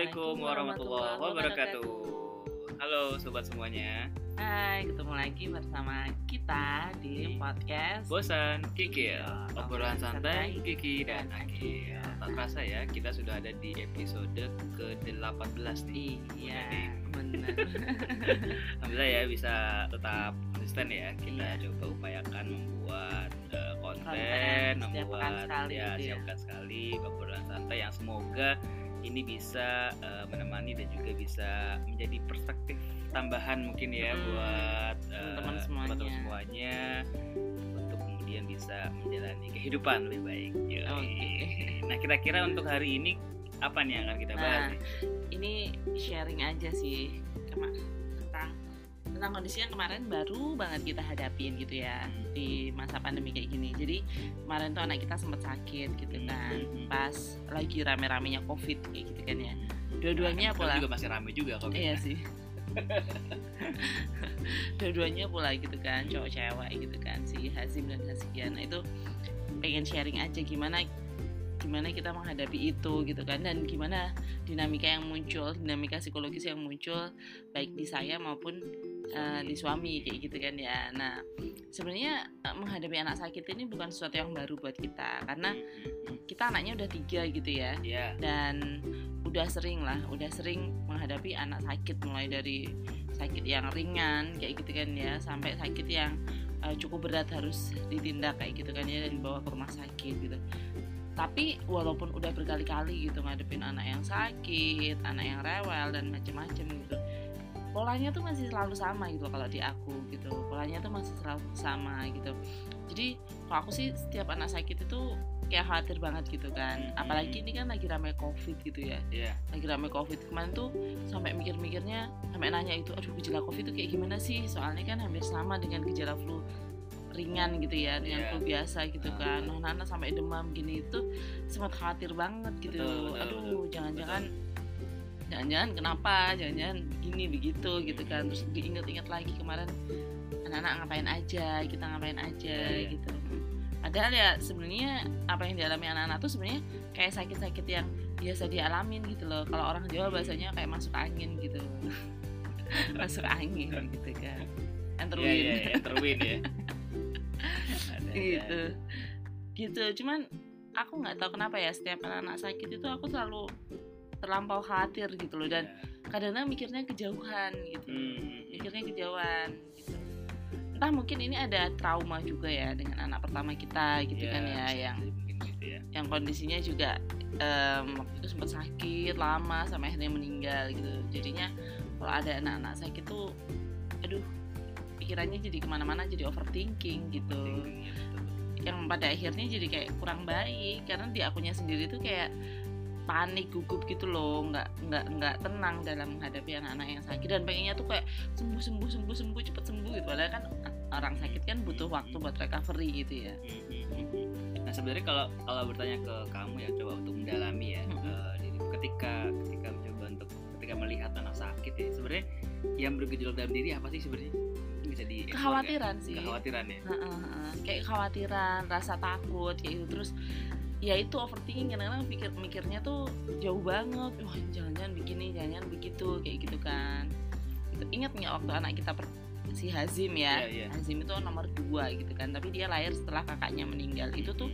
Assalamualaikum warahmatullahi wabarakatuh. Halo sobat semuanya. Hai, ketemu lagi bersama kita di podcast Bosan Kikil, Iya, obrolan santai Kiki dan Akil. Tak terasa ya, kita sudah ada di episode ke-18 nih. Iya, benar. Alhamdulillah ya bisa tetap konsisten ya. Kita Iya. coba upayakan membuat uh, konten, membuat sekali ya gitu ya. setiap pekan sekali obrolan santai yang semoga ini bisa uh, menemani dan juga bisa menjadi perspektif tambahan mungkin ya Hmm, buat uh, teman-teman semuanya. teman-teman semuanya untuk kemudian bisa menjalani kehidupan lebih baik. Yoi. Oke. Nah kira-kira untuk hari ini apa nih yang akan kita bahas? Nah? Ini sharing aja sih tentang tentang kondisi yang kemarin baru banget kita hadapin gitu ya Hmm. di masa pandemi kayak gini. Jadi kemarin tuh anak kita sempat sakit gitu Hmm, kan, hmm, hmm. pas lagi rame-ramenya covid kayak gitu kan ya. Dua-duanya Nah, pula. juga masih rame juga kok. Iya sih. Dua-duanya pula gitu kan, cowok cewek gitu kan, si Hazim dan Hazian. Nah, itu pengen sharing aja gimana gimana kita menghadapi itu gitu kan dan gimana dinamika yang muncul, dinamika psikologis yang muncul baik di saya maupun eh, di suami kayak gitu kan ya. Nah, sebenarnya eh, menghadapi anak sakit ini bukan sesuatu yang baru buat kita karena kita anaknya udah tiga gitu ya. Iya. dan udah sering lah udah sering menghadapi anak sakit mulai dari sakit yang ringan kayak gitu kan ya sampai sakit yang uh, cukup berat harus ditindak kayak gitu kan ya dan dibawa ke rumah sakit gitu. Tapi walaupun udah berkali-kali gitu ngadepin anak yang sakit anak yang rewel dan macem-macem gitu polanya tuh masih selalu sama gitu kalau di aku gitu. Polanya tuh masih selalu sama gitu. Jadi kalau aku sih setiap anak sakit itu kayak khawatir banget gitu kan. Apalagi ini kan lagi ramai covid gitu ya. Iya. lagi ramai covid. Kemarin tuh sampai mikir-mikirnya sampai nanya itu aduh gejala covid itu kayak gimana sih? Soalnya kan hampir sama dengan gejala flu ringan gitu ya dengan Iya. flu biasa gitu Ah. kan. Nah anak sampai demam gini itu sempat khawatir banget gitu. Betul, betul, aduh jangan-jangan jangan-jangan kenapa? Jangan-jangan begini begitu gitu kan. Terus diinget-inget lagi kemarin anak-anak ngapain aja kita ngapain aja Iya, iya. gitu. Padahal ya sebenarnya apa yang dialami anak-anak tuh sebenarnya kayak sakit-sakit yang biasa dialamin gitu loh. Kalau orang Jawa bahasanya kayak masuk angin gitu. Masuk angin gitu kan. Enterwin iya, iya, terwin ya. Ada, gitu. Gitu. Cuman aku nggak tahu kenapa ya setiap anak-anak sakit itu aku selalu terlampau khawatir gitu loh dan kadang-kadang mikirnya kejauhan gitu. Hmm. mikirnya kejauhan gitu. Entah mungkin ini ada trauma juga ya dengan anak pertama kita gitu Iya, kan ya bisa yang gitu ya. yang kondisinya juga em, waktu itu sempat sakit lama sampai akhirnya meninggal gitu. Jadinya kalau ada anak-anak sakit tuh aduh pikirannya jadi ke mana-mana jadi overthinking gitu. Iya, yang pada akhirnya jadi kayak kurang baik karena di akunya sendiri tuh kayak panik gugup gitu loh. Nggak nggak nggak tenang dalam menghadapi anak-anak yang sakit. Dan pengennya tuh kayak sembuh sembuh sembuh sembuh cepet sembuh gitu. Padahal kan orang sakit kan butuh waktu buat recovery gitu ya. Hmm. Nah sebenarnya kalau kalau bertanya ke kamu ya coba untuk mendalami ya Mm-mm. eh, diri- ketika ketika mencoba untuk ketika melihat anak sakit ya sebenarnya yang bergejolak dalam diri apa sih sebenarnya? Bisa di kekhawatiran sih. Kekhawatiran ya? Heeh, heeh. kayak kekhawatiran rasa takut kayak gitu. Terus ya itu overthinking. Kadang-kadang pikir mikirnya tuh jauh banget. Wah jangan-jangan begini jangan-jangan begitu kayak gitu kan. Gitu. ingat nggak waktu anak kita per- si Hazim ya? Iya, iya. Hazim itu nomor dua gitu kan. Tapi dia lahir setelah kakaknya meninggal. Itu tuh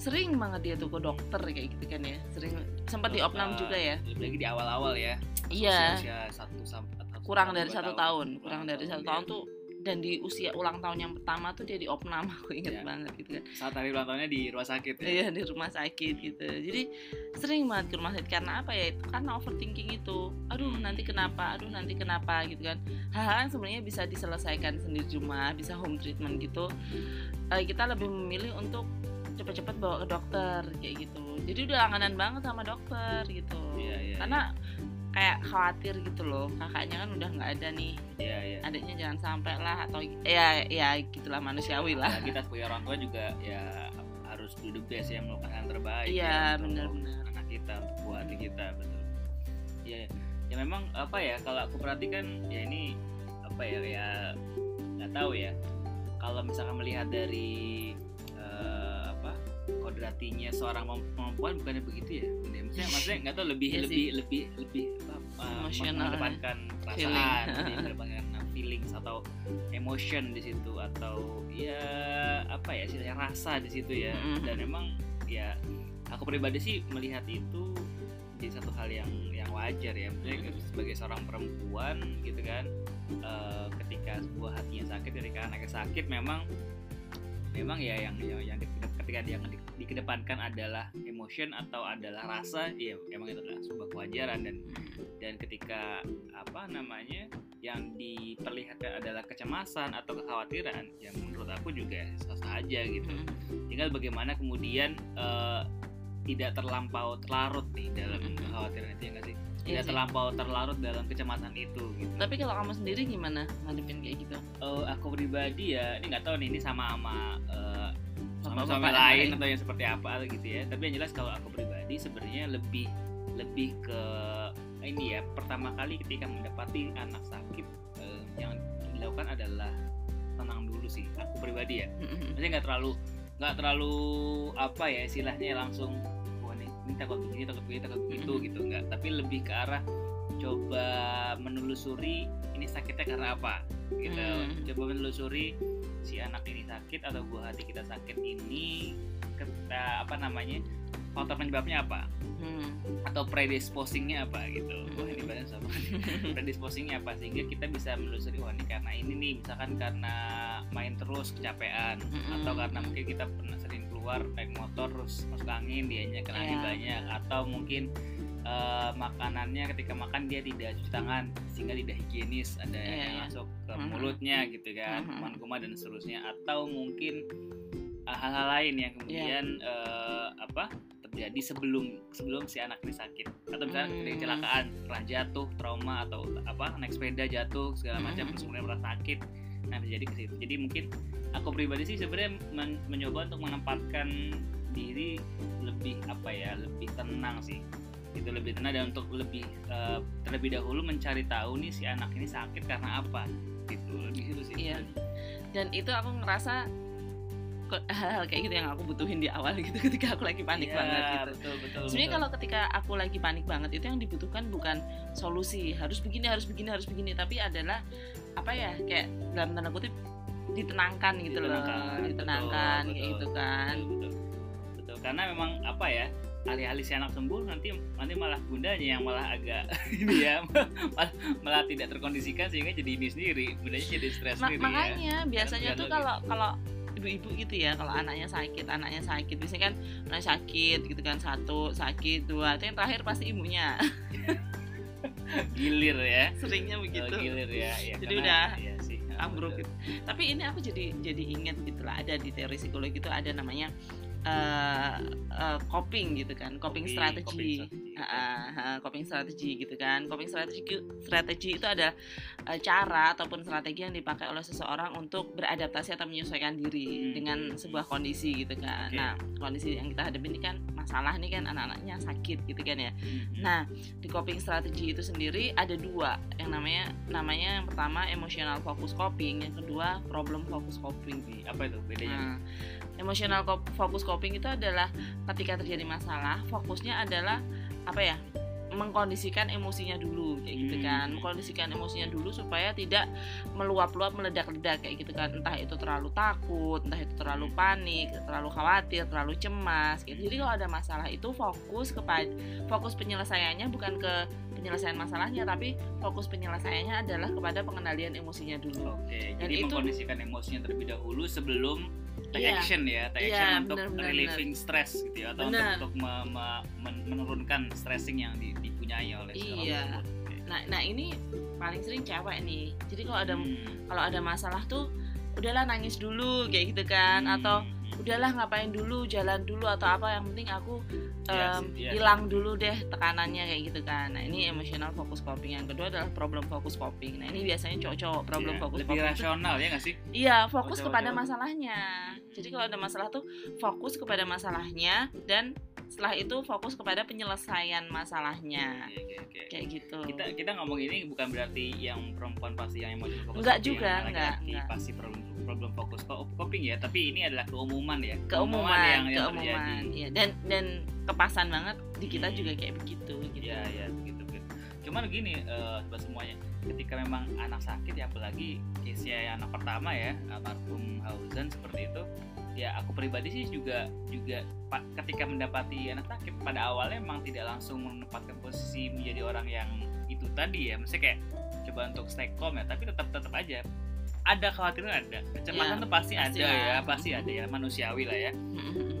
sering banget dia tuh ke dokter kayak gitu kan ya. Sering sempat di opnam juga ya. Lagi di awal-awal ya. Iya. Satu sampai kurang dari satu tahun. kurang dari satu tahun tuh dan di usia ulang tahun yang pertama tuh dia di opnam aku inget Iya. banget gitu kan saat hari ulang tahunnya di rumah sakit ya Iya di rumah sakit gitu. Jadi sering banget ke rumah sakit karena apa ya? Itu karena overthinking itu. Aduh nanti kenapa? Aduh nanti kenapa gitu kan? Hal-hal yang sebenarnya bisa diselesaikan sendiri di rumah, bisa home treatment gitu. Eh, kita lebih memilih untuk cepet-cepet bawa ke dokter kayak gitu. Jadi udah langganan banget sama dokter gitu. Iya, iya, karena kayak khawatir gitu loh. Kakaknya kan udah nggak ada nih. iya iya Adiknya jangan sampai lah atau ya ya gitulah manusiawi lah. Ya, kita sebagai orang tua juga ya harus do the best ya melakukan yang terbaik Iya ya, untuk benar-benar. anak kita untuk buat hati kita betul ya ya memang apa ya kalau aku perhatikan ya ini apa ya ya nggak tahu ya kalau misalkan melihat dari eh, apa kodratinya seorang perempuan bukannya begitu ya Bunda? maksudnya maksudnya nggak tahu lebih Iya lebih lebih lebih apa, uh, Emosional. mengedepankan perasaan lebih mengedepankan feelings atau emotion di situ atau ya apa ya istilahnya rasa di situ ya Mm-mm. dan memang ya aku pribadi sih melihat itu jadi satu hal yang yang wajar ya maksudnya sebagai seorang perempuan gitu kan eh, ketika sebuah hatinya sakit ketika anaknya sakit memang memang ya yang yang, yang ketika dia di- dikedepankan adalah emotion atau adalah rasa ya emang itu adalah sebuah kewajaran dan dan ketika apa namanya yang diperlihatkan adalah kecemasan atau kekhawatiran ya menurut aku juga sah aja gitu Mm. tinggal bagaimana kemudian eh, tidak terlampau terlarut nih dalam Mm-mm. kekhawatiran itu ya nggak sih Iya tidak sih. terlampau terlarut dalam kecemasan itu gitu Tapi kalau kamu sendiri gimana ngadepin kayak gitu? Eh, aku pribadi ya ini nggak tahu nih ini sama sama eh, sama suami lain atau yang seperti apa gitu ya. Tapi yang jelas kalau aku pribadi sebenarnya lebih lebih ke ini ya pertama kali ketika mendapati anak sakit eh, yang dilakukan adalah tenang dulu sih aku pribadi ya. Maksudnya nggak terlalu nggak terlalu apa ya istilahnya langsung wah nih ini takut begini takut begini takut begitu gitu nggak. Tapi lebih ke arah coba menelusuri ini sakitnya karena apa gitu. Hmm. coba menelusuri si anak ini sakit atau buah hati kita sakit ini kita apa namanya faktor penyebabnya apa Hmm. atau predisposingnya apa gitu wah ini badan sama predisposingnya apa sehingga kita bisa menelusuri wah ini karena ini nih misalkan karena main terus kecapean Mm-mm. atau karena mungkin kita pernah sering keluar naik motor terus masuk angin dianya kena angin Iya. banyak atau mungkin eh, makanannya ketika makan dia tidak cuci tangan sehingga tidak higienis ada Iya, yang iya. masuk ke Mhm. mulutnya gitu kan kuman-kuman dan seterusnya atau mungkin eh, hal-hal lain yang kemudian eh, apa terjadi sebelum sebelum si anak ini sakit atau misalnya Hmm. kecelakaan pernah jatuh trauma atau apa naik sepeda jatuh segala macam Mhm. terus kemudian merasa sakit nah bisa jadi ke situ jadi mungkin aku pribadi sih sebenarnya men- mencoba untuk menempatkan diri lebih apa ya lebih tenang sih itu lebih tenang dan untuk lebih eh, terlebih dahulu mencari tahu nih si anak ini sakit karena apa gitu lebih itu sih Iya. Dan itu aku ngerasa hal-hal kayak gitu yang aku butuhin di awal gitu ketika aku lagi panik Iya, banget gitu. betul betul Sebenarnya betul. kalau ketika aku lagi panik banget itu yang dibutuhkan bukan solusi harus begini harus begini harus begini tapi adalah apa ya kayak dalam tanda kutip ditenangkan gitu loh Ditenangkan, ditenangkan betul, kayak betul. gitu kan betul, betul. Betul, karena memang apa ya alih-alih si anak sembuh nanti nanti malah bundanya yang malah agak ini ya malah, malah tidak terkondisikan sehingga jadi ini sendiri bundanya jadi stres Ma- sendiri ya. makanya biasanya tuh tergantung kalau kalau ibu-ibu gitu ya kalau anaknya sakit anaknya sakit biasanya kan anaknya sakit gitu kan satu sakit dua itu yang terakhir pasti ibunya. Gilir ya. Seringnya Oh, begitu. gilir ya, ya Jadi karena- udah ya sih ambruk gitu. Tapi ini aku jadi jadi ingat gitu lah ada di teori psikologi itu ada namanya eh, eh, coping gitu kan, coping Coping, strategi. coping strategi. Ah, ah, coping strategi gitu kan. Coping strategi strategi itu ada eh, cara ataupun strategi yang dipakai oleh seseorang untuk beradaptasi atau menyesuaikan diri Hmm. dengan sebuah kondisi gitu kan. Oke. Nah, kondisi yang kita hadapi ini kan masalah nih kan anak-anaknya sakit gitu kan ya. Mhm. Nah, di coping strategi itu sendiri ada dua, yang namanya namanya yang pertama emotional focus coping, yang kedua problem focus coping. Apa itu bedanya Nah, emotional co- focus coping itu adalah ketika terjadi masalah, fokusnya adalah apa ya? mengkondisikan emosinya dulu kayak gitu Hmm. kan mengkondisikan emosinya dulu supaya tidak meluap-luap meledak-ledak kayak gitu kan entah itu terlalu takut entah itu terlalu panik terlalu khawatir terlalu cemas gitu jadi kalau ada masalah itu fokus kepada fokus penyelesaiannya bukan ke penyelesaian masalahnya tapi fokus penyelesaiannya adalah kepada pengendalian emosinya dulu Oke, Dan jadi itu- mengkondisikan emosinya terlebih dahulu sebelum take Iya. action ya, take Iya, action untuk benar, relieving stress gitu ya, atau Benar. untuk, untuk me- me- men- menurunkan stressing yang di- dipunyai oleh seorang Iya. Oke. nah nah ini paling sering cewek nih jadi kalau ada Hmm. kalau ada masalah tuh udahlah nangis dulu kayak gitu kan Hmm. atau udahlah ngapain dulu jalan dulu atau apa yang penting aku Em, sih, iya. hilang dulu deh tekanannya kayak gitu kan. Nah ini emotional focus coping. Yang kedua adalah problem focus coping. Nah ini biasanya cowok-cowok problem Iya, focus lebih coping rasional ya nggak sih? iya fokus Oh, kepada masalahnya. Jadi kalau ada masalah tuh fokus kepada masalahnya dan setelah itu fokus kepada penyelesaian masalahnya. Oke, oke, oke. kayak gitu. Kita kita ngomong ini bukan berarti yang perempuan pasti yang emosi fokus Enggak juga, yang enggak, enggak. pasti problem fokus problem fokus co- coping ya tapi ini adalah keumuman ya. Keumuman yang, yang keumuman. Terjadi ya dan dan kepasan banget di kita Hmm. juga kayak begitu gitu Iya ya gitu gitu. Cuman gini eh buat semuanya ketika memang anak sakit ya apalagi case yang anak pertama ya almarhum Hausen seperti itu ya aku pribadi sih juga juga ketika mendapati anak sakit pada awalnya memang tidak langsung menempatkan posisi menjadi orang yang itu tadi ya maksudnya kayak coba untuk stay calm ya tapi tetap tetap aja ada khawatiran ada kecemasan Ya, tuh pasti, ada pastilah. ya pasti ada ya manusiawi lah ya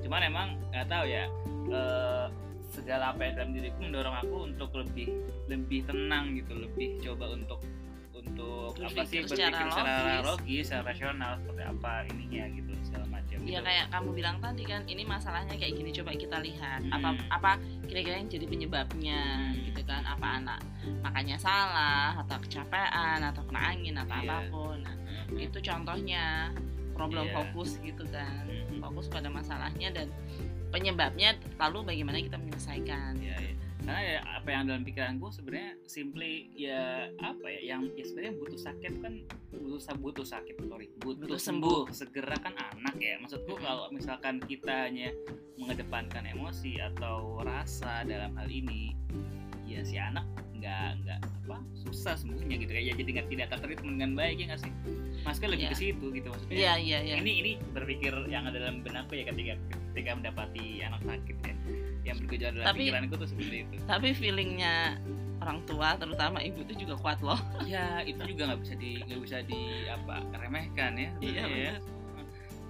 cuman emang nggak tahu ya eh, segala apa yang dalam diriku mendorong aku untuk lebih lebih tenang gitu lebih coba untuk untuk apa sih Berpikir secara berpikir secara logis. logis secara rasional seperti apa ininya gitu segala macam ya gitu. kayak kamu bilang tadi kan ini masalahnya kayak gini coba kita lihat apa Hmm. apa kira-kira yang jadi penyebabnya Hmm. gitu kan apa anak makanya salah atau kecapean atau kena angin atau Iya. apa pun nah, itu contohnya problem Iya. fokus gitu kan Mhm. fokus pada masalahnya dan penyebabnya lalu bagaimana kita menyelesaikan ya, ya. karena ya apa yang dalam pikiranku sebenarnya simply ya apa ya yang ya sebenarnya butuh sakit kan butuh butuh sakit sorry butuh, Butuh sembuh. segera kan anak ya maksudku Mm-mm. kalau misalkan kita hanya mengedepankan emosi atau rasa dalam hal ini ya si anak nggak nggak apa susah sembuhnya gitu. Kayak ya jadi nggak tidak tertreatment dengan baik ya nggak sih? Mas kan lebih Iya. ke situ gitu maksudnya. Iya iya iya. Ini ini berpikir yang ada dalam benakku ya ketika ketika mendapati anak sakit ya. Yang bergejala dalam Tapi- pikiranku tuh seperti itu. tapi feelingnya orang tua terutama ibu itu juga kuat loh. Ya itu juga nggak bisa di nggak bisa di apa remehkan ya Iya, ya.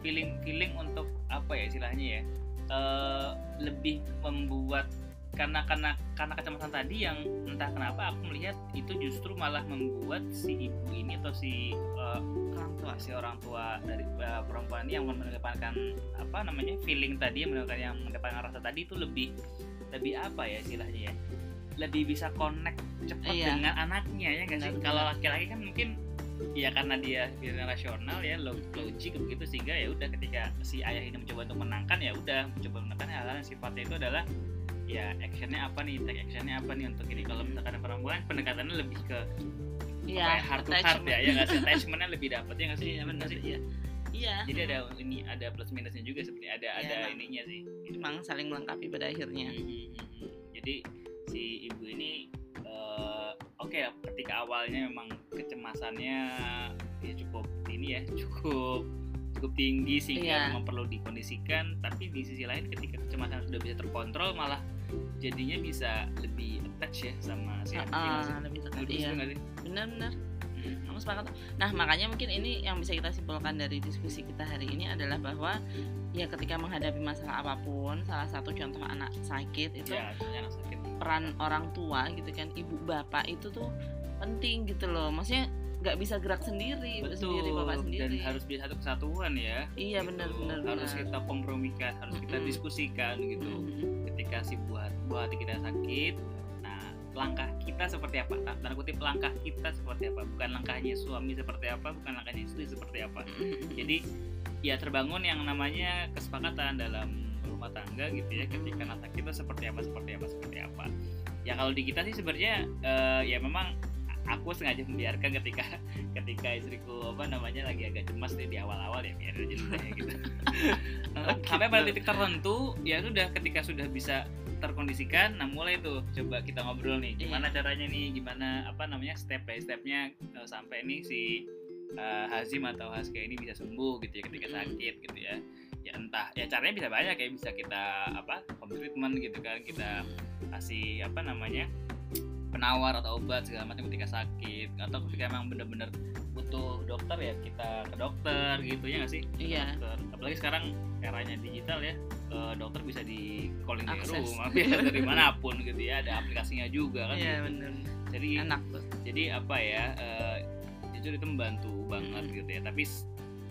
feeling feeling untuk apa ya istilahnya ya? Eh, lebih membuat karena karena karena kecemasan tadi yang entah kenapa aku melihat itu justru malah membuat si ibu ini atau si eh, orang tua si orang tua dari eh, perempuan ini yang mengedepankan apa namanya feeling tadi yang mengedepankan yang mengedepankan rasa tadi itu lebih lebih apa ya istilahnya ya lebih bisa connect cepat Iya. dengan anaknya ya nggak sih kalau laki-laki kan mungkin ya karena dia pikiran rasional ya log- logik begitu sehingga ya udah ketika si ayah ini mencoba untuk menangkan ya udah mencoba menangkan hal-hal yang sifatnya itu adalah ya actionnya apa nih? Take actionnya apa nih untuk ini? Kalau misalkan perempuan pendekatannya lebih ke apa ya, heart to heart ya ya nggak sih? attachmentnya lebih dapat ya nggak sih? Iya Bener. Benar sih? iya. Iya. Jadi ada ini ada plus minusnya juga seperti ada Iya, ada emang. ininya sih. Gitu. memang saling melengkapi pada akhirnya. Hmm, hmm, hmm, jadi si ibu ini eh, oke ketika awalnya memang kecemasannya ya cukup ini ya cukup cukup tinggi sehingga Iya. memang perlu dikondisikan. Tapi di sisi lain ketika kecemasan sudah bisa terkontrol malah jadinya bisa lebih attach ya sama si anak Ah, sih. lebih dekat iya. benar-benar Hmm. aku sepakat nah makanya mungkin ini yang bisa kita simpulkan dari diskusi kita hari ini adalah bahwa ya ketika menghadapi masalah apa pun salah satu contoh anak sakit itu ya anak sakit. peran orang tua gitu kan ibu bapak itu tuh penting gitu loh. Maksudnya nggak bisa gerak sendiri ibu sendiri bapak dan sendiri harus bisa satu kesatuan ya iya gitu. benar benar harus benar. kita kompromikan harus kita Mm-mm. diskusikan gitu Mhm. ketika si buah buah hati kita sakit nah langkah kita seperti apa Ta- tanda kutip langkah kita seperti apa bukan langkahnya suami seperti apa bukan langkahnya istri seperti apa Mhm. jadi ya terbangun yang namanya kesepakatan dalam rumah tangga gitu ya ketika anak itu seperti apa seperti apa seperti apa ya kalau di kita sih sebenarnya eh, ya memang aku sengaja membiarkan ketika ketika istriku apa namanya lagi agak cemas nih di awal-awal ya biar aja dulu ya gitu. Sampai pada titik tertentu ya sudah ketika sudah bisa terkondisikan nah mulai tuh coba kita ngobrol nih gimana caranya nih gimana apa namanya step by stepnya eh, sampai nih si eh, Hazim atau Haske ini bisa sembuh gitu ya ketika sakit gitu ya. Ya entah ya caranya bisa banyak ya bisa kita apa home treatment gitu kan kita kasih apa namanya penawar atau obat segala macam ketika sakit atau ketika emang bener-bener butuh dokter ya kita ke dokter gitu ya nggak sih Ke Iya. dokter. apalagi sekarang eranya digital ya eh, dokter bisa di calling dari Akses. rumah bisa dari mana pun gitu ya ada aplikasinya juga kan iya gitu. benar jadi enak tuh jadi apa ya eh, jujur itu membantu banget Mm. gitu ya tapi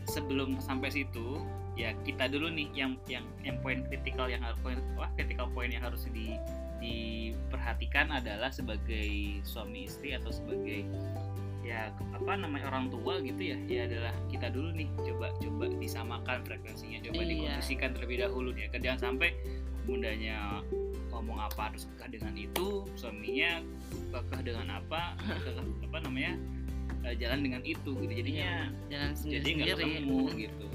sebelum sampai situ ya kita dulu nih yang yang yang poin kritikal yang harus poin wah kritikal poin yang harus di diperhatikan adalah sebagai suami istri atau sebagai ya apa namanya orang tua gitu ya. Ya adalah kita dulu nih coba coba disamakan frekuensinya coba Iya. dikondisikan terlebih dahulu ya. Kan jangan sampai bundanya ngomong apa harus kekeh dengan itu suaminya kekeh dengan apa kekeh, apa namanya eh, jalan dengan itu gitu. Jadinya Iya, jalan sendiri jadi nggak ketemu gitu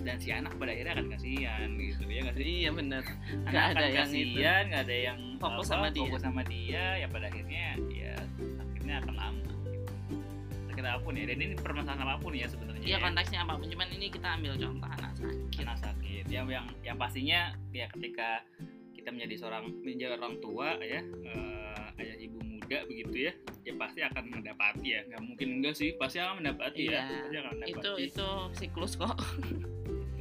dan si anak pada akhirnya akan kasihan gitu ya nggak sih iya benar nggak ada yang kasihan nggak ada yang Fokus apa, sama dia. fokus sama dia ya pada akhirnya ya sakitnya akan lama gitu. sakit apa pun ya dan ini permasalahan apa pun ya sebenarnya iya ya. konteksnya apa pun cuman ini kita ambil contoh anak sakit anak sakit yang yang yang pastinya ya ketika kita menjadi seorang menjadi orang tua ya eh, ayah ibu muda begitu ya ya pasti akan mendapati ya nggak mungkin enggak sih pasti akan mendapati Iya. ya pasti akan mendapati itu itu siklus kok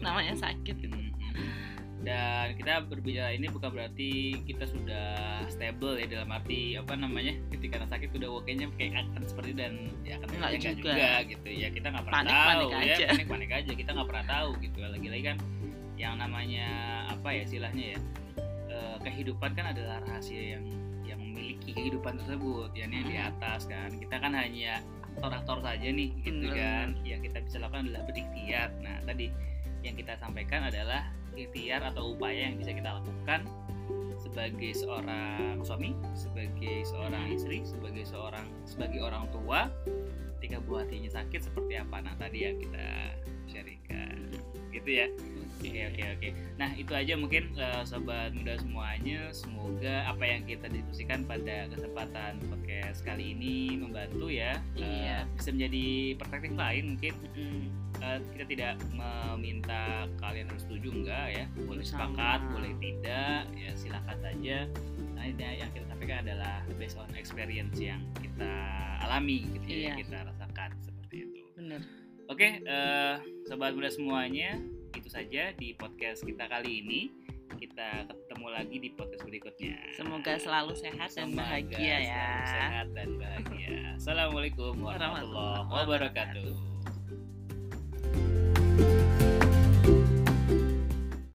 namanya sakit itu Hmm. dan kita berbicara ini bukan berarti kita sudah stable ya dalam arti apa namanya ketika anak sakit udah wakenya kayak akan seperti dan ya akan Nggak ya juga. gitu ya kita nggak pernah Panik, tahu panik ya aja. panik panik aja kita nggak pernah tahu gitu lagi-lagi kan yang namanya apa ya istilahnya ya eh, kehidupan kan adalah rahasia yang yang memiliki kehidupan tersebut ya yang di Hmm. atas kan kita kan hanya aktor-aktor saja nih gitu Bener. kan yang kita bisa lakukan adalah berikhtiar nah tadi yang kita sampaikan adalah ikhtiar atau upaya yang bisa kita lakukan sebagai seorang suami, sebagai seorang istri, sebagai seorang sebagai orang tua. Ketika buah hatinya sakit seperti apa? Nah tadi yang kita sharingkan gitu ya? Oke. Oke oke nah itu aja mungkin eh, sobat muda semuanya. Semoga apa yang kita diskusikan pada kesempatan podcast kali ini membantu ya. Eh, Iya. bisa menjadi perspektif lain mungkin. Mm, Eh, kita tidak meminta kalian harus setuju enggak ya. Boleh Sama. sepakat boleh tidak ya silakan saja. Nah ini yang kita sampaikan adalah based on experience yang kita alami gitu ya Iya. yang kita rasakan seperti itu. Bener oke eh, sobat muda semuanya itu saja di podcast kita kali ini. Kita ketemu lagi di podcast berikutnya. Semoga selalu sehat dan Semoga bahagia ya. selalu sehat dan bahagia. Assalamualaikum warahmatullahi wabarakatuh.